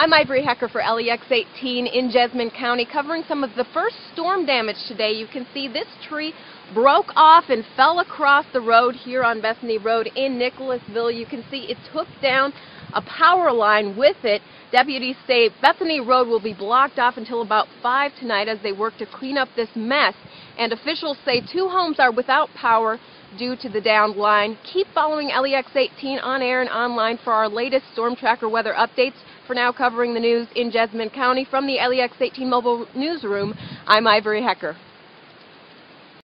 I'm Ivory Hecker for LEX 18 in Jessamine County, covering some of the first storm damage today. You can see this tree broke off and fell across the road here on Bethany Road in Nicholasville. You can see it took down a power line with it. Deputies say Bethany Road will be blocked off until about 5 tonight as they work to clean up this mess. And officials say two homes are without power due to the downed line. Keep following LEX 18 on air and online for our latest storm tracker weather updates. For now, covering the news in Jessamine County from the LEX 18 mobile newsroom, I'm Ivory Hecker.